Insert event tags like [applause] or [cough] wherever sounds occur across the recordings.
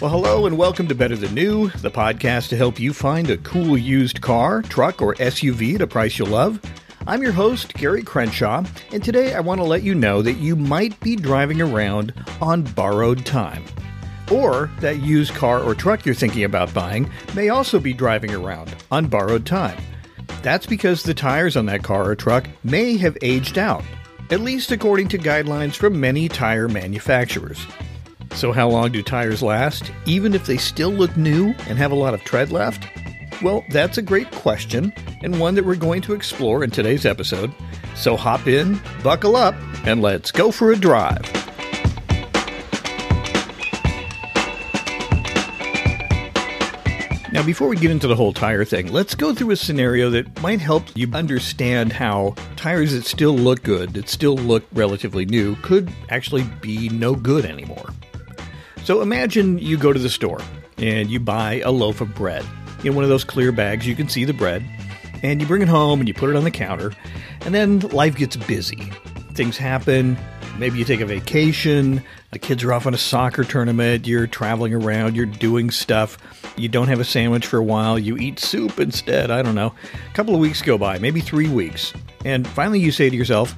Well, hello and welcome to Better Than New, the podcast to help you find a cool used car, truck, or SUV at a price you'll love. I'm your host, Gary Crenshaw, and today I want to let you know that you might be driving around on borrowed time. Or that used car or truck you're thinking about buying may also be driving around on borrowed time. That's because the tires on that car or truck may have aged out, at least according to guidelines from many tire manufacturers. So, how long do tires last, even if they still look new and have a lot of tread left? Well, that's a great question, and one that we're going to explore in today's episode. So, hop in, buckle up, and let's go for a drive. Now, before we get into the whole tire thing, let's go through a scenario that might help you understand how tires that still look good, that still look relatively new, could actually be no good anymore. So imagine you go to the store and you buy a loaf of bread. In one of those clear bags, you can see the bread, and you bring it home and you put it on the counter, and then life gets busy. Things happen. Maybe you take a vacation, the kids are off on a soccer tournament, you're traveling around, you're doing stuff, you don't have a sandwich for a while, you eat soup instead. I don't know. A couple of weeks go by, maybe three weeks, and finally you say to yourself,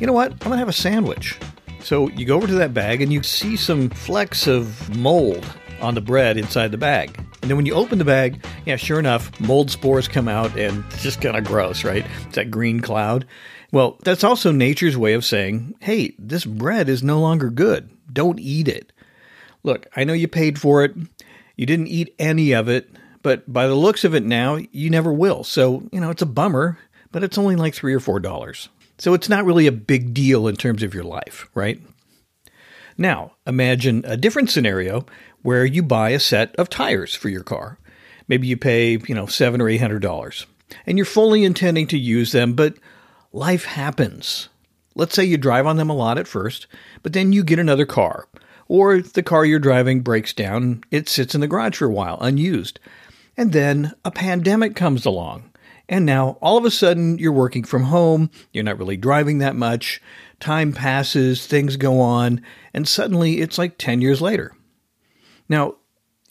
you know what, I'm gonna have a sandwich. So you go over to that bag and you see some flecks of mold on the bread inside the bag. And then when you open the bag, yeah, sure enough, mold spores come out and it's just kind of gross, right? It's that green cloud. Well, that's also nature's way of saying, hey, this bread is no longer good. Don't eat it. Look, I know you paid for it. You didn't eat any of it, but by the looks of it now, you never will. So, you know, it's a bummer, but it's only like three or four dollars. So it's not really a big deal in terms of your life, right? Now, imagine a different scenario where you buy a set of tires for your car. Maybe you pay, you know, seven or eight hundred dollars, and you're fully intending to use them, but life happens. Let's say you drive on them a lot at first, but then you get another car, or the car you're driving breaks down, it sits in the garage for a while, unused. And then a pandemic comes along, and now all of a sudden you're working from home, you're not really driving that much, time passes, things go on, and suddenly it's like 10 years later. Now,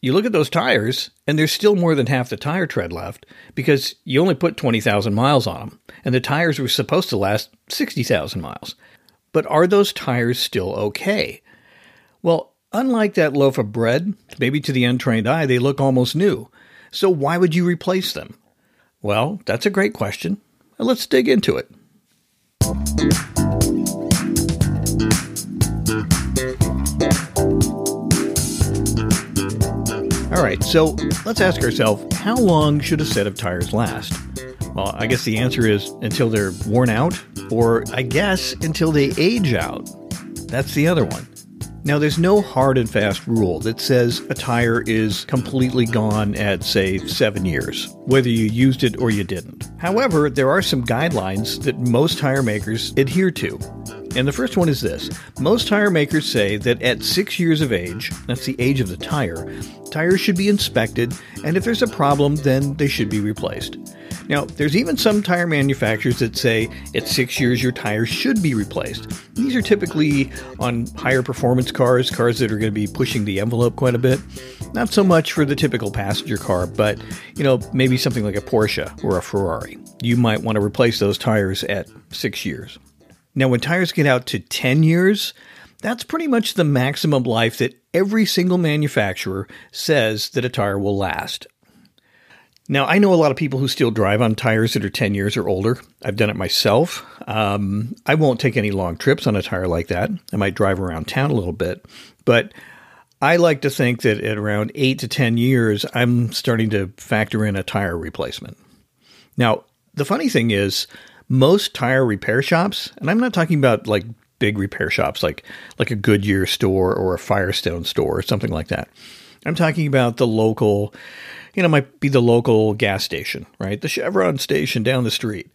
you look at those tires, and there's still more than half the tire tread left because you only put 20,000 miles on them, and the tires were supposed to last 60,000 miles. But are those tires still okay? Well, unlike that loaf of bread, maybe to the untrained eye, they look almost new. So why would you replace them? Well, that's a great question. Let's dig into it. All right, so let's ask ourselves how long should a set of tires last? Well, I guess the answer is until they're worn out, or I guess until they age out. That's the other one. Now, there's no hard and fast rule that says a tire is completely gone at, say, seven years, whether you used it or you didn't. However, there are some guidelines that most tire makers adhere to. And the first one is this most tire makers say that at six years of age, that's the age of the tire, tires should be inspected, and if there's a problem, then they should be replaced. Now, there's even some tire manufacturers that say at six years your tires should be replaced. These are typically on higher performance cars, cars that are going to be pushing the envelope quite a bit. Not so much for the typical passenger car, but you know, maybe something like a Porsche or a Ferrari. You might want to replace those tires at six years. Now, when tires get out to 10 years, that's pretty much the maximum life that every single manufacturer says that a tire will last. Now, I know a lot of people who still drive on tires that are 10 years or older. I've done it myself. Um, I won't take any long trips on a tire like that. I might drive around town a little bit. But I like to think that at around 8 to 10 years, I'm starting to factor in a tire replacement. Now, the funny thing is, most tire repair shops, and I'm not talking about like big repair shops like like a Goodyear store or a Firestone store or something like that. I'm talking about the local, you know, might be the local gas station, right? The Chevron station down the street.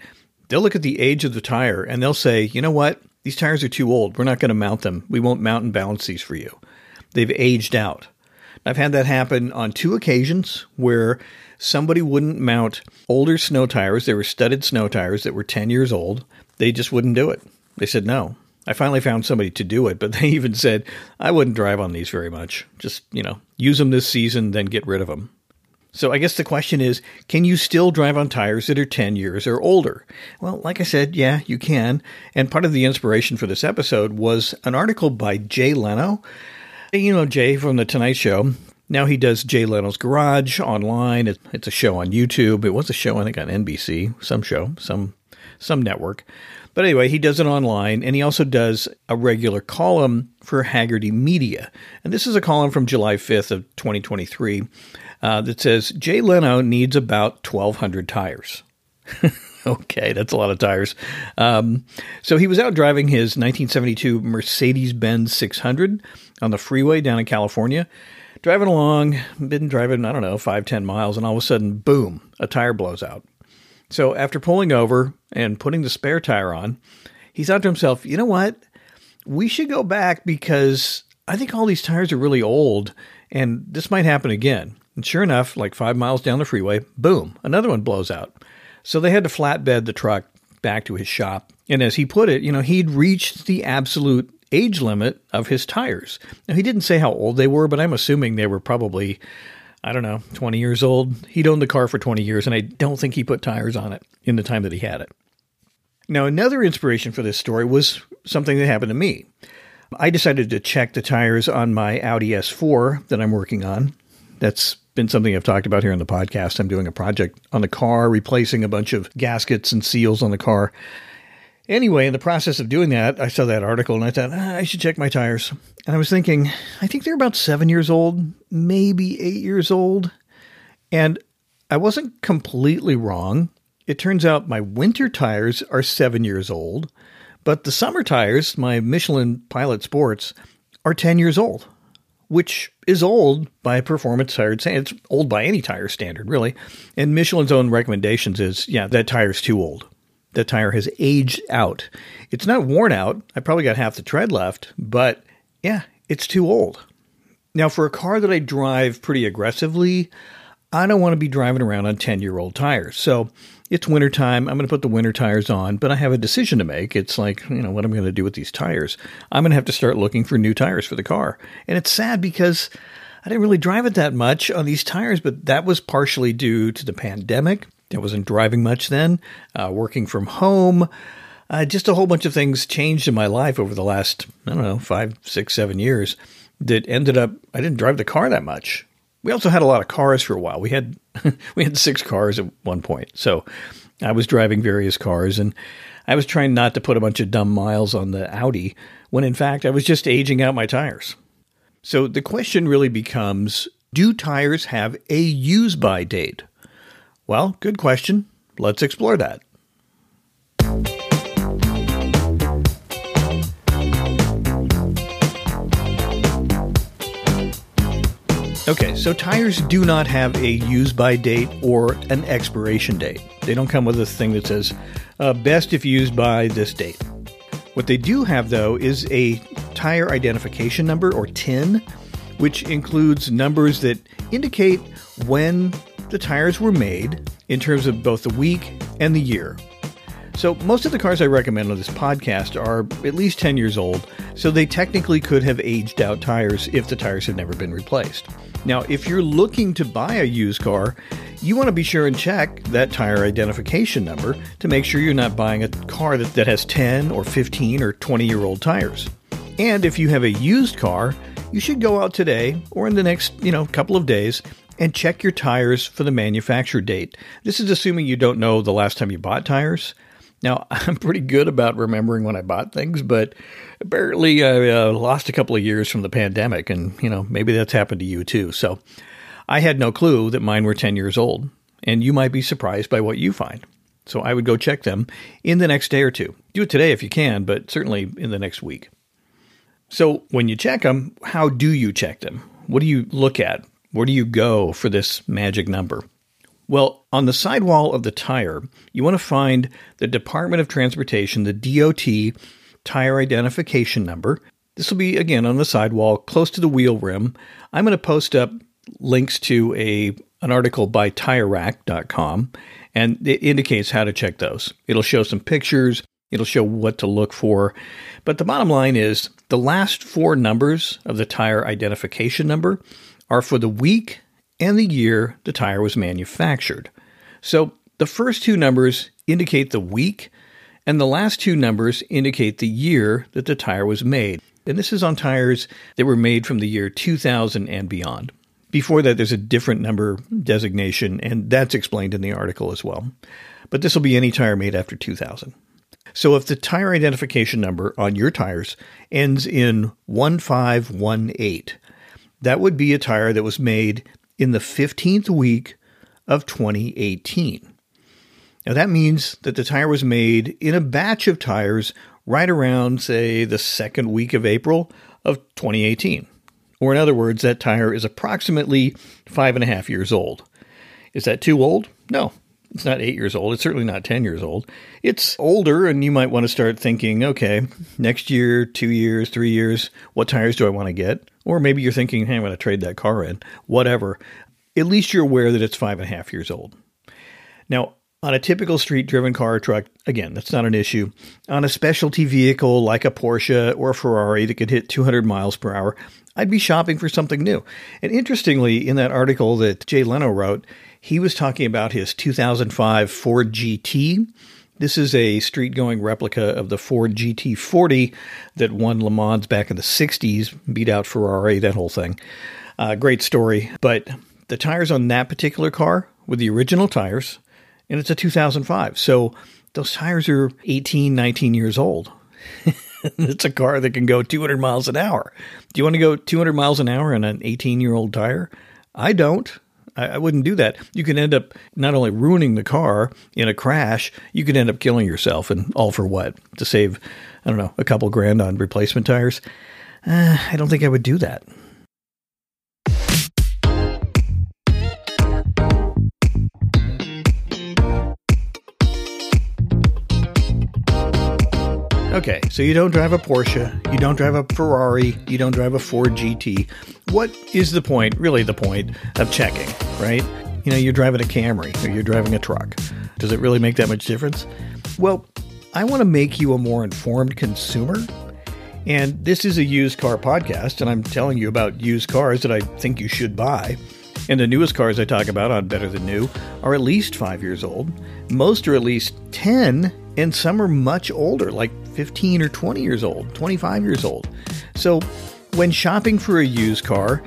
They'll look at the age of the tire and they'll say, you know what? These tires are too old. We're not going to mount them. We won't mount and balance these for you. They've aged out. I've had that happen on two occasions where somebody wouldn't mount older snow tires. They were studded snow tires that were 10 years old. They just wouldn't do it. They said no. I finally found somebody to do it, but [laughs] they even said I wouldn't drive on these very much. Just, you know, use them this season, then get rid of them. So I guess the question is, can you still drive on tires that are 10 years or older? Well, like I said, yeah, you can. And part of the inspiration for this episode was an article by Jay Leno. You know Jay from The Tonight Show. Now he does Jay Leno's Garage online. It's a show on YouTube. It was a show, I think, on NBC, some show, some some network. But anyway, he does it online, and he also does a regular column for Hagerty Media. And this is a column from July 5th of 2023 uh, that says Jay Leno needs about 1,200 tires. [laughs] okay, that's a lot of tires. Um, so he was out driving his 1972 Mercedes Benz 600 on the freeway down in California. Driving along, been driving, I don't know, five, 10 miles, and all of a sudden, boom, a tire blows out. So after pulling over and putting the spare tire on, he thought to himself, you know what? We should go back because I think all these tires are really old and this might happen again. And sure enough, like five miles down the freeway, boom, another one blows out. So they had to flatbed the truck back to his shop. And as he put it, you know, he'd reached the absolute age limit of his tires. Now, he didn't say how old they were, but I'm assuming they were probably, I don't know, 20 years old. He'd owned the car for 20 years, and I don't think he put tires on it in the time that he had it. Now, another inspiration for this story was something that happened to me. I decided to check the tires on my Audi S4 that I'm working on. That's been something I've talked about here on the podcast. I'm doing a project on the car, replacing a bunch of gaskets and seals on the car. Anyway, in the process of doing that, I saw that article and I thought, ah, I should check my tires. And I was thinking, I think they're about seven years old, maybe eight years old. And I wasn't completely wrong. It turns out my winter tires are seven years old, but the summer tires, my Michelin Pilot Sports, are 10 years old which is old by performance tire standards. It's old by any tire standard, really. And Michelin's own recommendations is, yeah, that tire's too old. That tire has aged out. It's not worn out. I probably got half the tread left, but yeah, it's too old. Now, for a car that I drive pretty aggressively, I don't want to be driving around on 10 year old tires. So it's wintertime. I'm going to put the winter tires on, but I have a decision to make. It's like, you know, what am I going to do with these tires? I'm going to have to start looking for new tires for the car. And it's sad because I didn't really drive it that much on these tires, but that was partially due to the pandemic. I wasn't driving much then, uh, working from home. Uh, just a whole bunch of things changed in my life over the last, I don't know, five, six, seven years that ended up, I didn't drive the car that much. We also had a lot of cars for a while. We had [laughs] we had six cars at one point. So I was driving various cars and I was trying not to put a bunch of dumb miles on the Audi when in fact I was just aging out my tires. So the question really becomes do tires have a use by date? Well, good question. Let's explore that. Okay, so tires do not have a use by date or an expiration date. They don't come with a thing that says uh, best if used by this date. What they do have, though, is a tire identification number or TIN, which includes numbers that indicate when the tires were made in terms of both the week and the year. So, most of the cars I recommend on this podcast are at least 10 years old, so they technically could have aged out tires if the tires have never been replaced. Now, if you're looking to buy a used car, you want to be sure and check that tire identification number to make sure you're not buying a car that, that has 10 or 15 or 20 year old tires. And if you have a used car, you should go out today or in the next, you know, couple of days and check your tires for the manufacture date. This is assuming you don't know the last time you bought tires. Now, [laughs] I'm pretty good about remembering when I bought things, but apparently I uh, lost a couple of years from the pandemic, and you know maybe that's happened to you too. So I had no clue that mine were 10 years old, and you might be surprised by what you find. So I would go check them in the next day or two. Do it today if you can, but certainly in the next week. So when you check them, how do you check them? What do you look at? Where do you go for this magic number? Well, on the sidewall of the tire, you want to find the Department of Transportation, the DOT tire identification number. This will be again on the sidewall close to the wheel rim. I'm going to post up links to a an article by TireRack.com and it indicates how to check those. It'll show some pictures, It'll show what to look for. But the bottom line is the last four numbers of the tire identification number are for the week and the year the tire was manufactured. So the first two numbers indicate the week, and the last two numbers indicate the year that the tire was made. And this is on tires that were made from the year 2000 and beyond. Before that, there's a different number designation, and that's explained in the article as well. But this will be any tire made after 2000. So if the tire identification number on your tires ends in 1518, that would be a tire that was made in the 15th week of 2018. Now that means that the tire was made in a batch of tires right around, say, the second week of April of 2018. Or in other words, that tire is approximately five and a half years old. Is that too old? No, it's not eight years old. It's certainly not 10 years old. It's older, and you might want to start thinking, okay, next year, two years, three years, what tires do I want to get? Or maybe you're thinking, hey, I'm going to trade that car in, whatever. At least you're aware that it's five and a half years old. Now, on a typical street driven car or truck, again, that's not an issue. On a specialty vehicle like a Porsche or a Ferrari that could hit 200 miles per hour, I'd be shopping for something new. And interestingly, in that article that Jay Leno wrote, he was talking about his 2005 Ford GT. This is a street going replica of the Ford GT40 that won Le Mans back in the 60s, beat out Ferrari, that whole thing. Uh, great story. But the tires on that particular car were the original tires, and it's a 2005. So those tires are 18, 19 years old. [laughs] it's a car that can go 200 miles an hour. Do you want to go 200 miles an hour on an 18 year old tire? I don't. I, I, wouldn't do that. You can end up not only ruining the car in a crash, you could end up killing yourself, and all for what? To save, I don't know, a couple grand on replacement tires? Uh, I don't think I would do that. Okay, so you don't drive a Porsche, you don't drive a Ferrari, you don't drive a Ford GT. What is the point, really the point, of checking, right? You know, you're driving a Camry or you're driving a truck. Does it really make that much difference? Well, I want to make you a more informed consumer. And this is a used car podcast, and I'm telling you about used cars that I think you should buy. And the newest cars I talk about on Better Than New are at least five years old. Most are at least 10, and some are much older, like 15 or 20 years old, 25 years old. So, when shopping for a used car,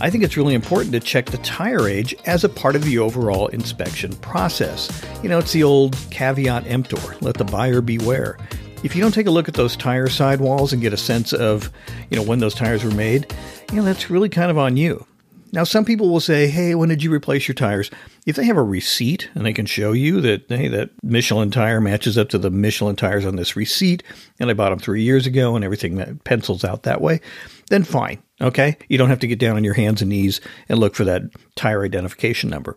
I think it's really important to check the tire age as a part of the overall inspection process. You know, it's the old caveat emptor let the buyer beware. If you don't take a look at those tire sidewalls and get a sense of, you know, when those tires were made, you know, that's really kind of on you. Now, some people will say, hey, when did you replace your tires? If they have a receipt and they can show you that, hey, that Michelin tire matches up to the Michelin tires on this receipt, and I bought them three years ago and everything that pencils out that way, then fine. Okay. You don't have to get down on your hands and knees and look for that tire identification number.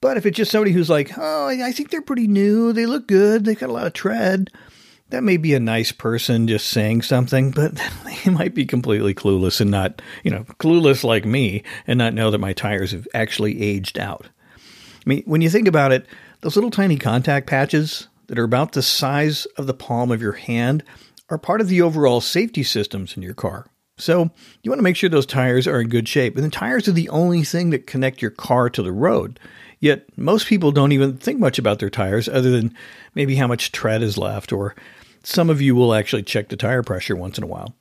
But if it's just somebody who's like, oh, I think they're pretty new, they look good, they got a lot of tread, that may be a nice person just saying something, but [laughs] they might be completely clueless and not, you know, clueless like me and not know that my tires have actually aged out. I mean, when you think about it, those little tiny contact patches that are about the size of the palm of your hand are part of the overall safety systems in your car. So you want to make sure those tires are in good shape. And the tires are the only thing that connect your car to the road. Yet most people don't even think much about their tires other than maybe how much tread is left, or some of you will actually check the tire pressure once in a while.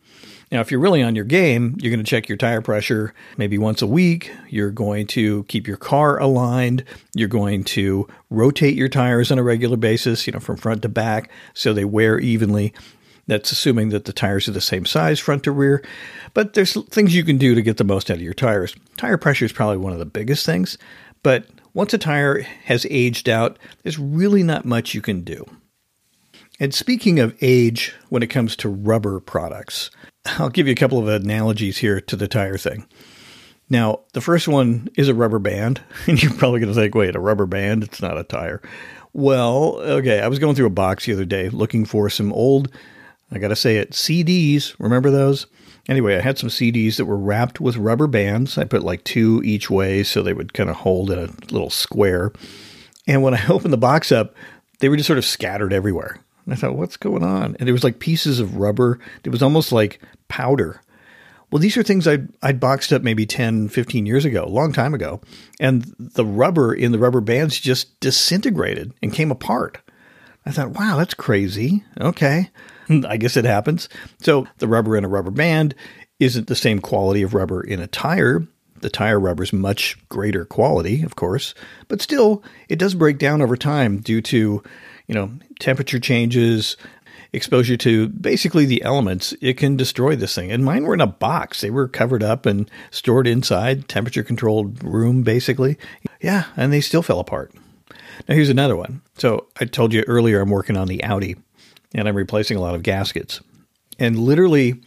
Now, if you're really on your game, you're going to check your tire pressure maybe once a week. You're going to keep your car aligned. You're going to rotate your tires on a regular basis, you know, from front to back so they wear evenly. That's assuming that the tires are the same size front to rear. But there's things you can do to get the most out of your tires. Tire pressure is probably one of the biggest things, but once a tire has aged out, there's really not much you can do. And speaking of age, when it comes to rubber products, I'll give you a couple of analogies here to the tire thing. Now, the first one is a rubber band, [laughs] and you're probably going to think, wait, a rubber band? It's not a tire. Well, okay, I was going through a box the other day looking for some old, I got to say it, CDs. Remember those? Anyway, I had some CDs that were wrapped with rubber bands. I put like two each way so they would kind of hold in a little square. And when I [laughs] opened the box up, they were just sort of scattered everywhere. And I thought, what's going on? And there was like pieces of rubber. It was almost like powder. Well, these are things I'd, I'd boxed up maybe 10, 15 years ago, a long time ago. And the rubber in the rubber bands just disintegrated and came apart. I thought, wow, that's crazy. Okay. [laughs] I guess it happens. So the rubber in a rubber band isn't the same quality of rubber in a tire. The tire rubber is much greater quality, of course, but still, it does break down over time due to, you know, temperature changes, exposure to basically the elements. It can destroy this thing. And mine were in a box; they were covered up and stored inside, temperature controlled room, basically. Yeah, and they still fell apart. Now here's another one. So I told you earlier, I'm working on the Audi, and I'm replacing a lot of gaskets, and literally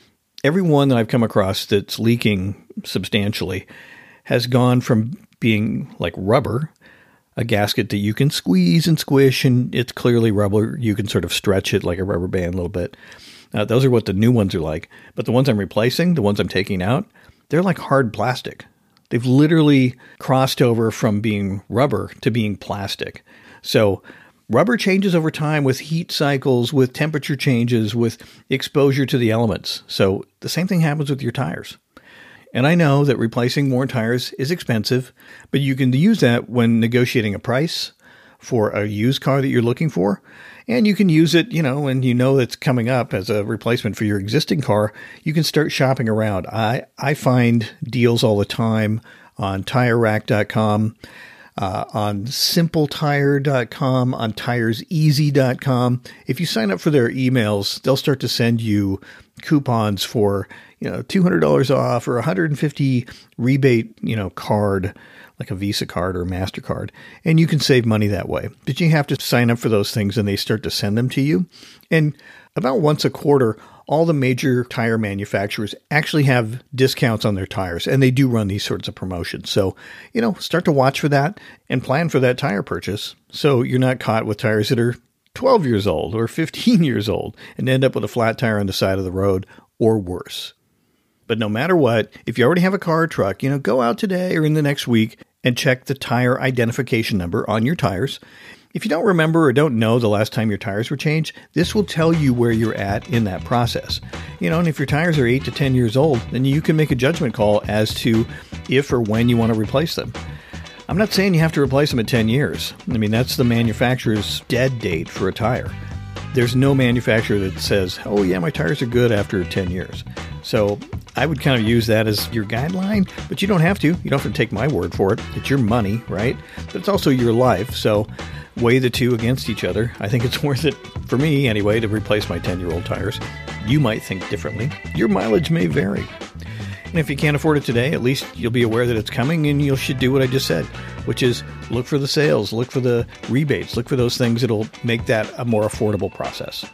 every one that I've come across that's leaking substantially has gone from being like rubber, a gasket that you can squeeze and squish, and it's clearly rubber. You can sort of stretch it like a rubber band a little bit. Uh, those are what the new ones are like. But the ones I'm replacing, the ones I'm taking out, they're like hard plastic. They've literally crossed over from being rubber to being plastic. So Rubber changes over time with heat cycles, with temperature changes, with exposure to the elements. So the same thing happens with your tires. And I know that replacing worn tires is expensive, but you can use that when negotiating a price for a used car that you're looking for. And you can use it, you know, when you know it's coming up as a replacement for your existing car, you can start shopping around. I, I find deals all the time on tirerack.com uh, on simpletire.com, on tireseasy.com. If you sign up for their emails, they'll start to send you coupons for, you know, $200 off or 150 rebate, you know, card like a Visa card or MasterCard, and you can save money that way. But you have to sign up for those things and they start to send them to you. And about once a quarter, all the major tire manufacturers actually have discounts on their tires, and they do run these sorts of promotions. So, you know, start to watch for that and plan for that tire purchase so you're not caught with tires that are 12 years old or 15 [laughs] years old and end up with a flat tire on the side of the road or worse. But no matter what, if you already have a car or truck, you know, go out today or in the next week and check the tire identification number on your tires. If you don't remember or don't know the last time your tires were changed, this will tell you where you're at in that process. You know, and if your tires are 8 to 10 years old, then you can make a judgment call as to if or when you want to replace them. I'm not saying you have to replace them at 10 years. I mean, that's the manufacturer's dead date for a tire. There's no manufacturer that says, oh, yeah, my tires are good after 10 years. So I would kind of use that as your guideline, but you don't have to. You don't have to take my word for it. It's your money, right? But it's also your life. So weigh the two against each other. I think it's [laughs] worth it, for me anyway, to replace my 10 year old tires. You might think differently. Your mileage may vary. And if you can't afford it today, at least you'll be aware that it's coming and you should do what I just said, which is look for the sales, look for the rebates, look for those things that'll make that a more affordable process.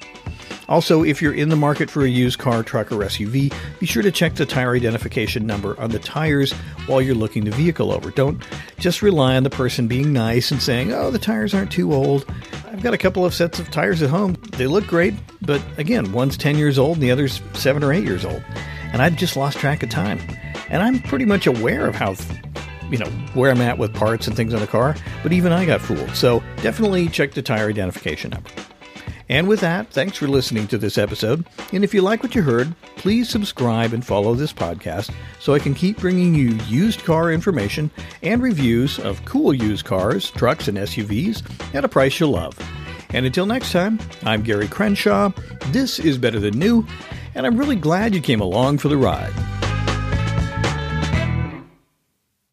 Also, if you're in the market for a used car, truck, or SUV, be sure to check the tire identification number on the tires while you're looking the vehicle over. Don't just rely on the person being nice and saying, oh, the tires aren't too old. I've got a couple of sets of tires at home. They look great, but again, one's 10 years old and the other's 7 or 8 years old. And I've just lost track of time. And I'm pretty much aware of how you know where I'm at with parts and things on the car, but even I got fooled. So definitely check the tire identification number. And with that, thanks for listening to this episode. And if you like what you heard, please subscribe and follow this podcast so I can keep bringing you used car information and reviews of cool used cars, trucks, and SUVs at a price you'll love. And until next time, I'm Gary Crenshaw. This is Better Than New, and I'm really glad you came along for the ride.